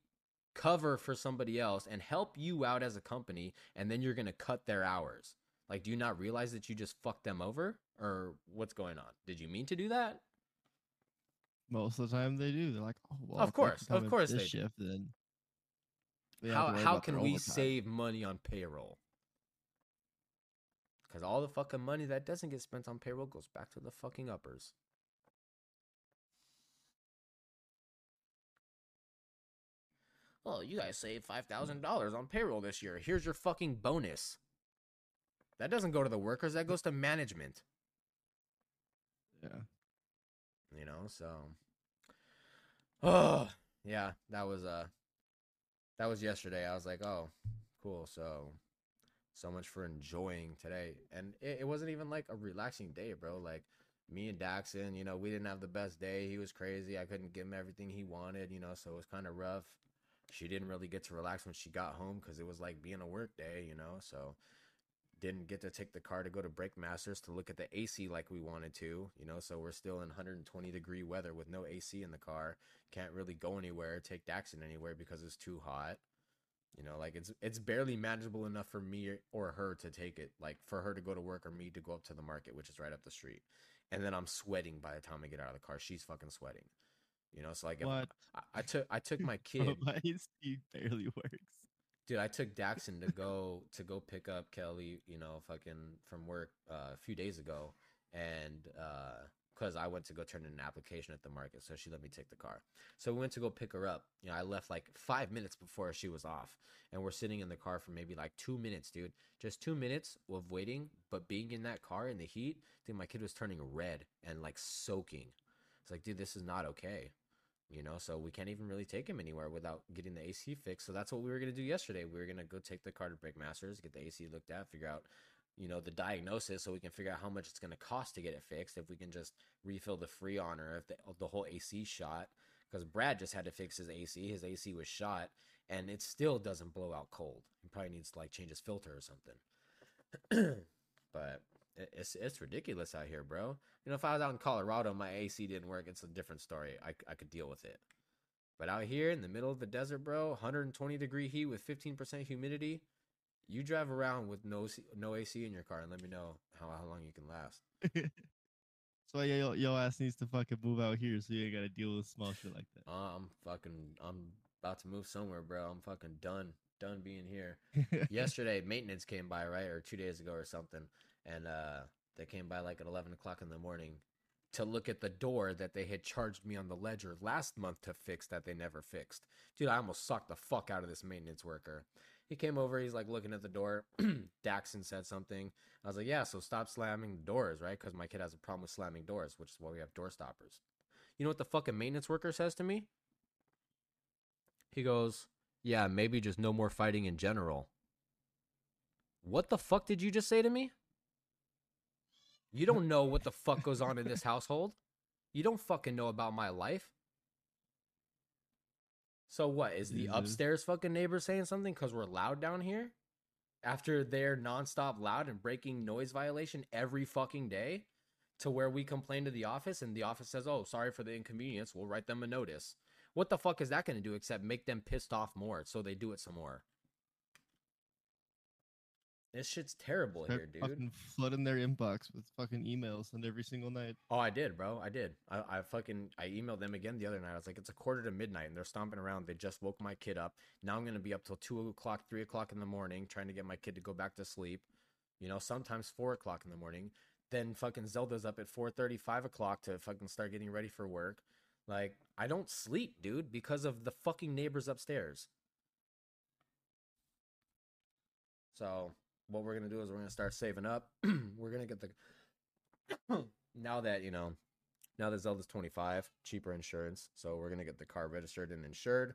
cover for somebody else and help you out as a company and then you're to cut their hours? Like do you not realize that you just fucked them over or what's going on? Did you mean to do that? Most of the time they do. They're like, oh, well, Of if they have to course, of course this they do. shift, then they how how can we save money on payroll? Cuz all the fucking money that doesn't get spent on payroll goes back to the fucking uppers. Well, you guys saved five thousand mm. dollars on payroll this year. Here's your fucking bonus. That doesn't go to the workers. That goes to management. Yeah. You know, so. Oh yeah, that was uh, that was yesterday. I was like, oh, cool. So, so much for enjoying today, and it, it wasn't even like a relaxing day, bro. Like me and Daxon, you know, we didn't have the best day. He was crazy. I couldn't give him everything he wanted, you know, so it was kind of rough. She didn't really get to relax when she got home because it was like being a work day, you know. So didn't get to take the car to go to Brake Masters to look at the AC like we wanted to, you know. So we're still in 120 degree weather with no AC in the car. Can't really go anywhere, take Daxon anywhere because it's too hot. You know, like it's it's barely manageable enough for me or her to take it. Like for her to go to work or me to go up to the market, which is right up the street. And then I'm sweating by the time I get out of the car. She's fucking sweating. You know, so like if I, I took I took my kid. My AC barely works. Dude, I took Daxon to go to go pick up Kelly, you know, fucking from work uh, a few days ago, and because I went to go turn in an application at the market, so she let me take the car. So we went to go pick her up. You know, I left like five minutes before she was off, and we're sitting in the car for maybe like two minutes, dude. Just two minutes of waiting, but being in that car in the heat, dude, my kid was turning red and like soaking. It's like, dude, this is not okay you know so we can't even really take him anywhere without getting the ac fixed. So that's what we were going to do yesterday. We were going to go take the car to brake masters get the ac looked at figure out you know the diagnosis so we can figure out how much it's going to cost to get it fixed. If we can just refill the freon or if the, the whole ac shot because brad just had to fix his ac his ac was shot and it still doesn't blow out cold. He probably needs to like change his filter or something. But it's it's ridiculous out here, bro. You know, if I was out in Colorado, my AC didn't work. It's a different story. I I could deal with it. But out here in the middle of the desert, bro, 120 degree heat with 15% humidity, you drive around with no no AC in your car, and let me know how how long you can last. So yeah, yo, yo ass needs to fucking move out here so you ain't gotta deal with small shit like Uh, I'm fucking I'm about to move somewhere, bro. I'm fucking done done being here. yesterday maintenance came by right or two days ago or something and uh they came by like at 11 o'clock in the morning to look at the door that they had charged me on the ledger last month to fix that they never fixed. Dude i almost sucked the fuck out of this maintenance worker. He came over he's like looking at the door. Daxon said something. I was like yeah so stop slamming doors right? Because my kid has a problem with slamming doors which is why we have door stoppers. You know what the fucking maintenance worker says to me? He goes yeah, maybe just no more fighting in general. What the fuck did you just say to me? You don't know what the fuck goes on in this household. You don't fucking know about my life. So what is the Jesus. upstairs fucking neighbor saying something because we're loud down here? After their nonstop loud and breaking noise violation every fucking day, to where we complain to the office and the office says, "Oh, sorry for the inconvenience. We'll write them a notice." What the fuck is that going to do except make them pissed off more so they do it some more? This shit's terrible Start here, dude. Fucking flooding their inbox with fucking emails and every single night. Oh, I did, bro. I did. I, I fucking I emailed them again the other night. I was like, it's a quarter to midnight, and they're stomping around. They just woke my kid up. Now I'm gonna be up till two o'clock, three o'clock in the morning, trying to get my kid to go back to sleep. You know, sometimes four o'clock in the morning. Then fucking Zelda's up at 4:30, 5 o'clock to fucking start getting ready for work. Like, I don't sleep, dude, because of the fucking neighbors upstairs. So what we're gonna do is we're gonna start saving up. we're gonna get the now that you know, now that Zelda's 25, cheaper insurance. So we're gonna get the car registered and insured,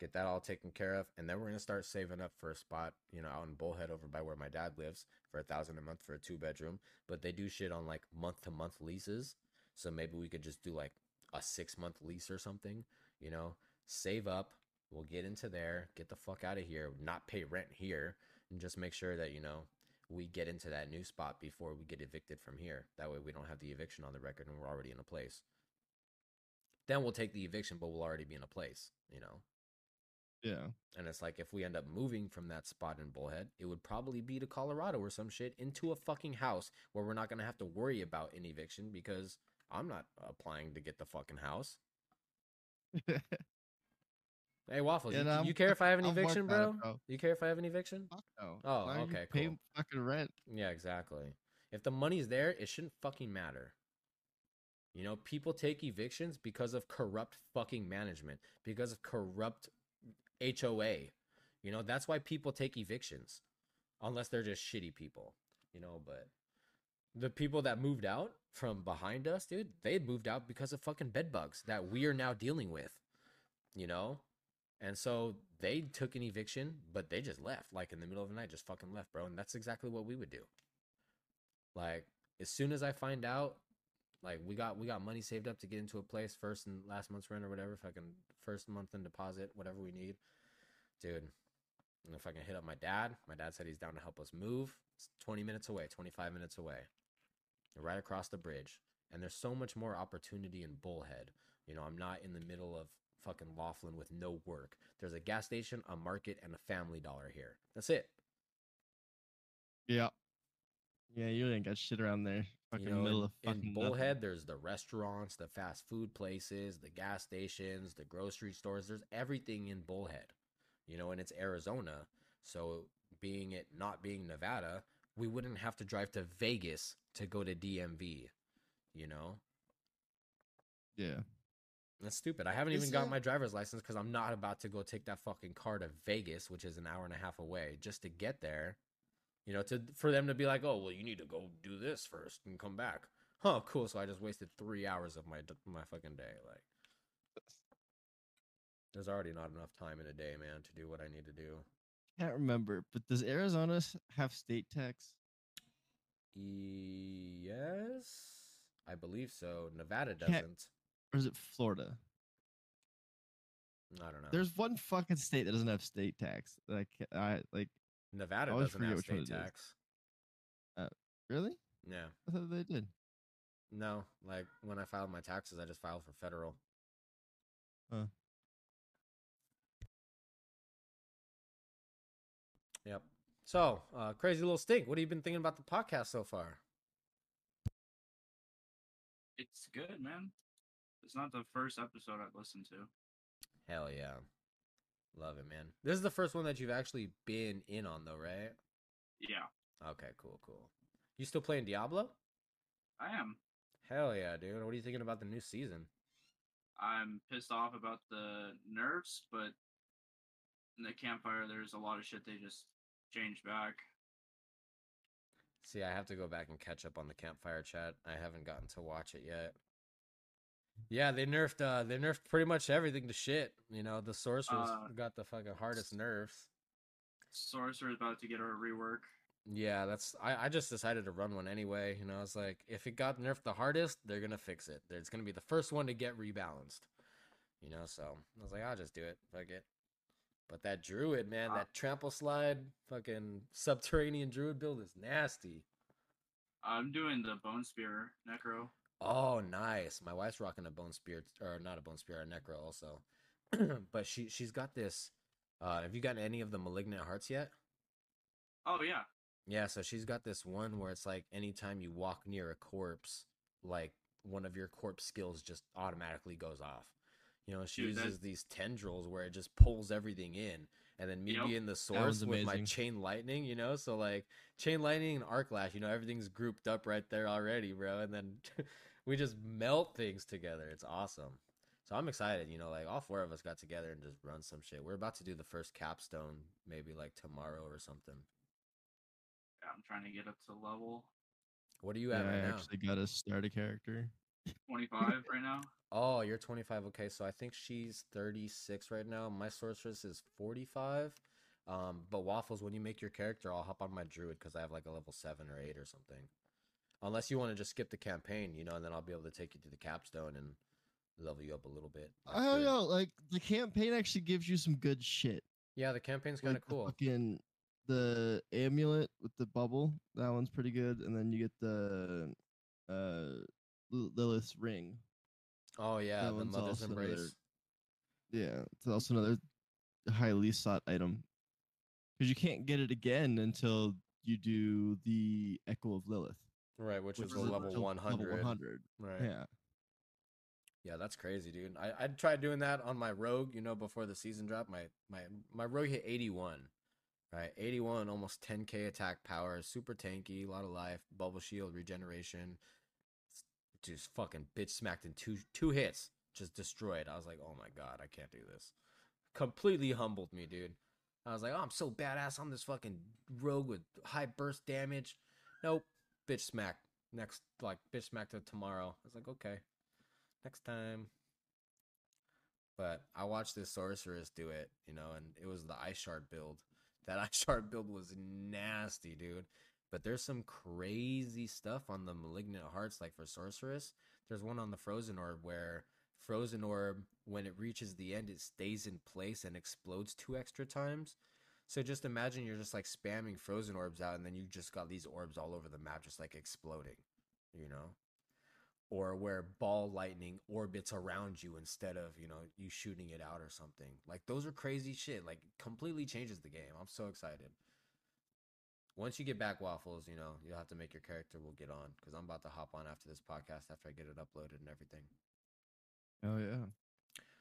get that all taken care of, and then we're gonna start saving up for a spot, you know, out in Bullhead over by where my dad lives for a thousand a month for a two bedroom. But they do shit on like month to month leases. So maybe we could just do like a six month lease or something, you know, save up. We'll get into there, get the fuck out of here, not pay rent here, and just make sure that, you know, we get into that new spot before we get evicted from here. That way we don't have the eviction on the record and we're already in a place. Then we'll take the eviction, but we'll already be in a place, you know? Yeah. And it's like if we end up moving from that spot in Bullhead, it would probably be to Colorado or some shit into a fucking house where we're not going to have to worry about an eviction because I'm not applying to get the fucking house. Hey, Waffles, you, you care if I have an I'm eviction, bro? it, bro. You care if I have an eviction? Fuck no. Oh, As long as you okay, Pay cool. fucking rent. Yeah, exactly. If the money's there, it shouldn't fucking matter. You know, people take evictions because of corrupt fucking management, because of corrupt HOA. You know, that's why people take evictions, unless they're just shitty people. You know, but the people that moved out from behind us, dude, they moved out because of fucking bed bugs that we are now dealing with. You know, and so they took an eviction, but they just left, like in the middle of the night, just fucking left, bro. And that's exactly what we would do. Like as soon as I find out, like we got we got money saved up to get into a place first and last month's rent or whatever, fucking first month in deposit, whatever we need, dude. If I can hit up my dad, my dad said he's down to help us move. It's 20 minutes away, 25 minutes away, right across the bridge. And there's so much more opportunity in Bullhead. You know, I'm not in the middle of fucking Laughlin with no work. There's a gas station, a market, and a family dollar here. That's it. Yeah. Yeah, you ain't got shit around there. Fucking you know, middle in, of fucking in nothing. Bullhead, there's the restaurants, the fast food places, the gas stations, the grocery stores. There's everything in Bullhead, you know, and it's Arizona. So, being it not being Nevada, we wouldn't have to drive to Vegas to go to DMV, you know? Yeah. That's stupid. I haven't Is even got my driver's license because I'm not about to go take that fucking car to Vegas, which is an hour and a half away, just to get there. You know, to for them to be like, oh, well, you need to go do this first and come back. Huh, cool. So I just wasted three hours of my my fucking day. Like, there's already not enough time in a day, man, to do what I need to do. Can't remember, but does Arizona have state tax? Yes, I believe so. Nevada Can't- doesn't. Or is it Florida? I don't know. There's one fucking state that doesn't have state tax. Like I like Nevada I always doesn't have state it is. tax. really? Yeah. I thought they did. No, like when I filed my taxes, I just filed for federal. Huh. Yep. So, uh, crazy little stink. What have you been thinking about the podcast so far? It's good, man. It's not the first episode I've listened to. Hell yeah, love it, man. This is the first one that you've actually been in on, though, right? Yeah, Okay, cool, cool. You still playing Diablo? I am. Hell yeah, dude. What are you thinking about the new season? I'm pissed off about the nerfs, but in the campfire, there's a lot of shit they just changed back. See, I have to go back and catch up on the campfire chat. I haven't gotten to watch it yet. Yeah, they nerfed uh they nerfed pretty much everything to shit. You know, the sorcerers Uh, got the fucking hardest nerfs. Sorcerer's about to get a rework. Yeah, that's I, I just decided to run one anyway. You know, I was like, if it got nerfed the hardest, they're gonna fix it. It's gonna be the first one to get rebalanced. You know, so I was like, I'll just do it. Fuck it. But that druid, man, Ah. that trample slide, fucking subterranean druid build is nasty. I'm doing the Bone Spear Necro. Oh, nice. My wife's rocking a bone spear, or not a bone spear, a necro also. but she she's got this. Uh, have you gotten any of the malignant hearts yet? Oh yeah. Yeah, so she's got this one where it's like anytime you walk near a corpse, like one of your corpse skills just automatically goes off. You know, she Dude, that- uses these tendrils where it just pulls everything in. And then me Yep. being the source with my chain lightning, you know, so like chain lightning and arc lash, you know, everything's grouped up right there already, bro. And then we just melt things together. It's awesome. So I'm excited, you know, like all four of us got together and just run some shit. We're about to do the first capstone maybe like tomorrow or something. Yeah, I'm trying to get up to level What are you Yeah, at right I now? actually got to start a character. 25 right now. Oh, you're 25. Okay, so I think she's 36 right now. My sorceress is 45. Um, but waffles, when you make your character, I'll hop on my druid because I have like a level seven or eight or something. Unless you want to just skip the campaign, you know, and then I'll be able to take you to the capstone and level you up a little bit. I don't know. Like the campaign actually gives you some good shit. Yeah, the campaign's kind Like of the cool. Fucking the amulet with the bubble. That one's pretty good. And then you get the uh Lil- Lilith's ring. Oh yeah, that the mother's also another- Yeah, it's also another highly sought item. Because you can't get it again until you do the Echo of Lilith. Right, which, is which the is level 100. 100. Right. Yeah. Yeah, that's crazy, dude. I I tried doing that on my rogue, you know, before the season drop. My my my rogue hit 81. Right? 81, almost 10k attack power, super tanky, a lot of life, bubble shield, regeneration. Just fucking bitch smacked in two two hits, just destroyed. I was like, "Oh my god, I can't do this." Completely humbled me, dude. I was like, "Oh, I'm so badass on this fucking rogue with high burst damage." Nope, bitch smack. Next like bitch smack to tomorrow. I was like, "Okay." next time. But I watched this sorceress do it, you know, and it was the ice shard build. That ice shard build was nasty, dude. But there's some crazy stuff on the malignant hearts, like for sorceress. There's one on the frozen orb where frozen orb, when it reaches the end, it stays in place and explodes two extra times. So just imagine you're just like spamming frozen orbs out, and then you just got these orbs all over the map, just like exploding, you know? Or where ball lightning orbits around you instead of you know you shooting it out or something. Like those are crazy shit. Like completely changes the game. I'm so excited once you get back waffles you know you'll have to make your character we'll get on because i'm about to hop on after this podcast after i get it uploaded and everything Oh yeah.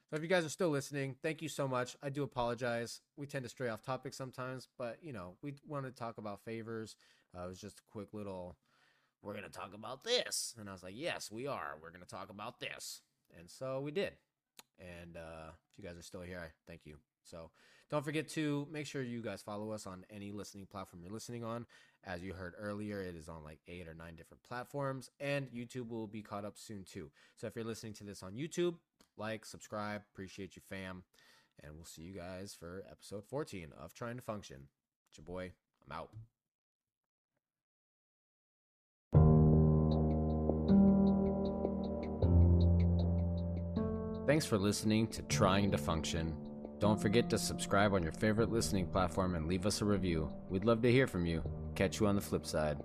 so if you guys are still listening thank you so much i do apologize we tend to stray off topic sometimes but you know we want to talk about favors uh, it was just a quick little we're going to talk about this. And I was like, yes, we are. We're going to talk about this. And so we did. And uh, if you guys are still here, I thank you. So don't forget to make sure you guys follow us on any listening platform you're listening on. As you heard earlier, it is on like eight or nine different platforms, and YouTube will be caught up soon too. So if you're listening to this on YouTube, like, subscribe, appreciate you, fam. And we'll see you guys for episode 14 of Trying to Function. It's your boy. I'm out. Thanks for listening to Trying to Function. Don't forget to subscribe on your favorite listening platform and leave us a review. We'd love to hear from you. Catch you on the flip side.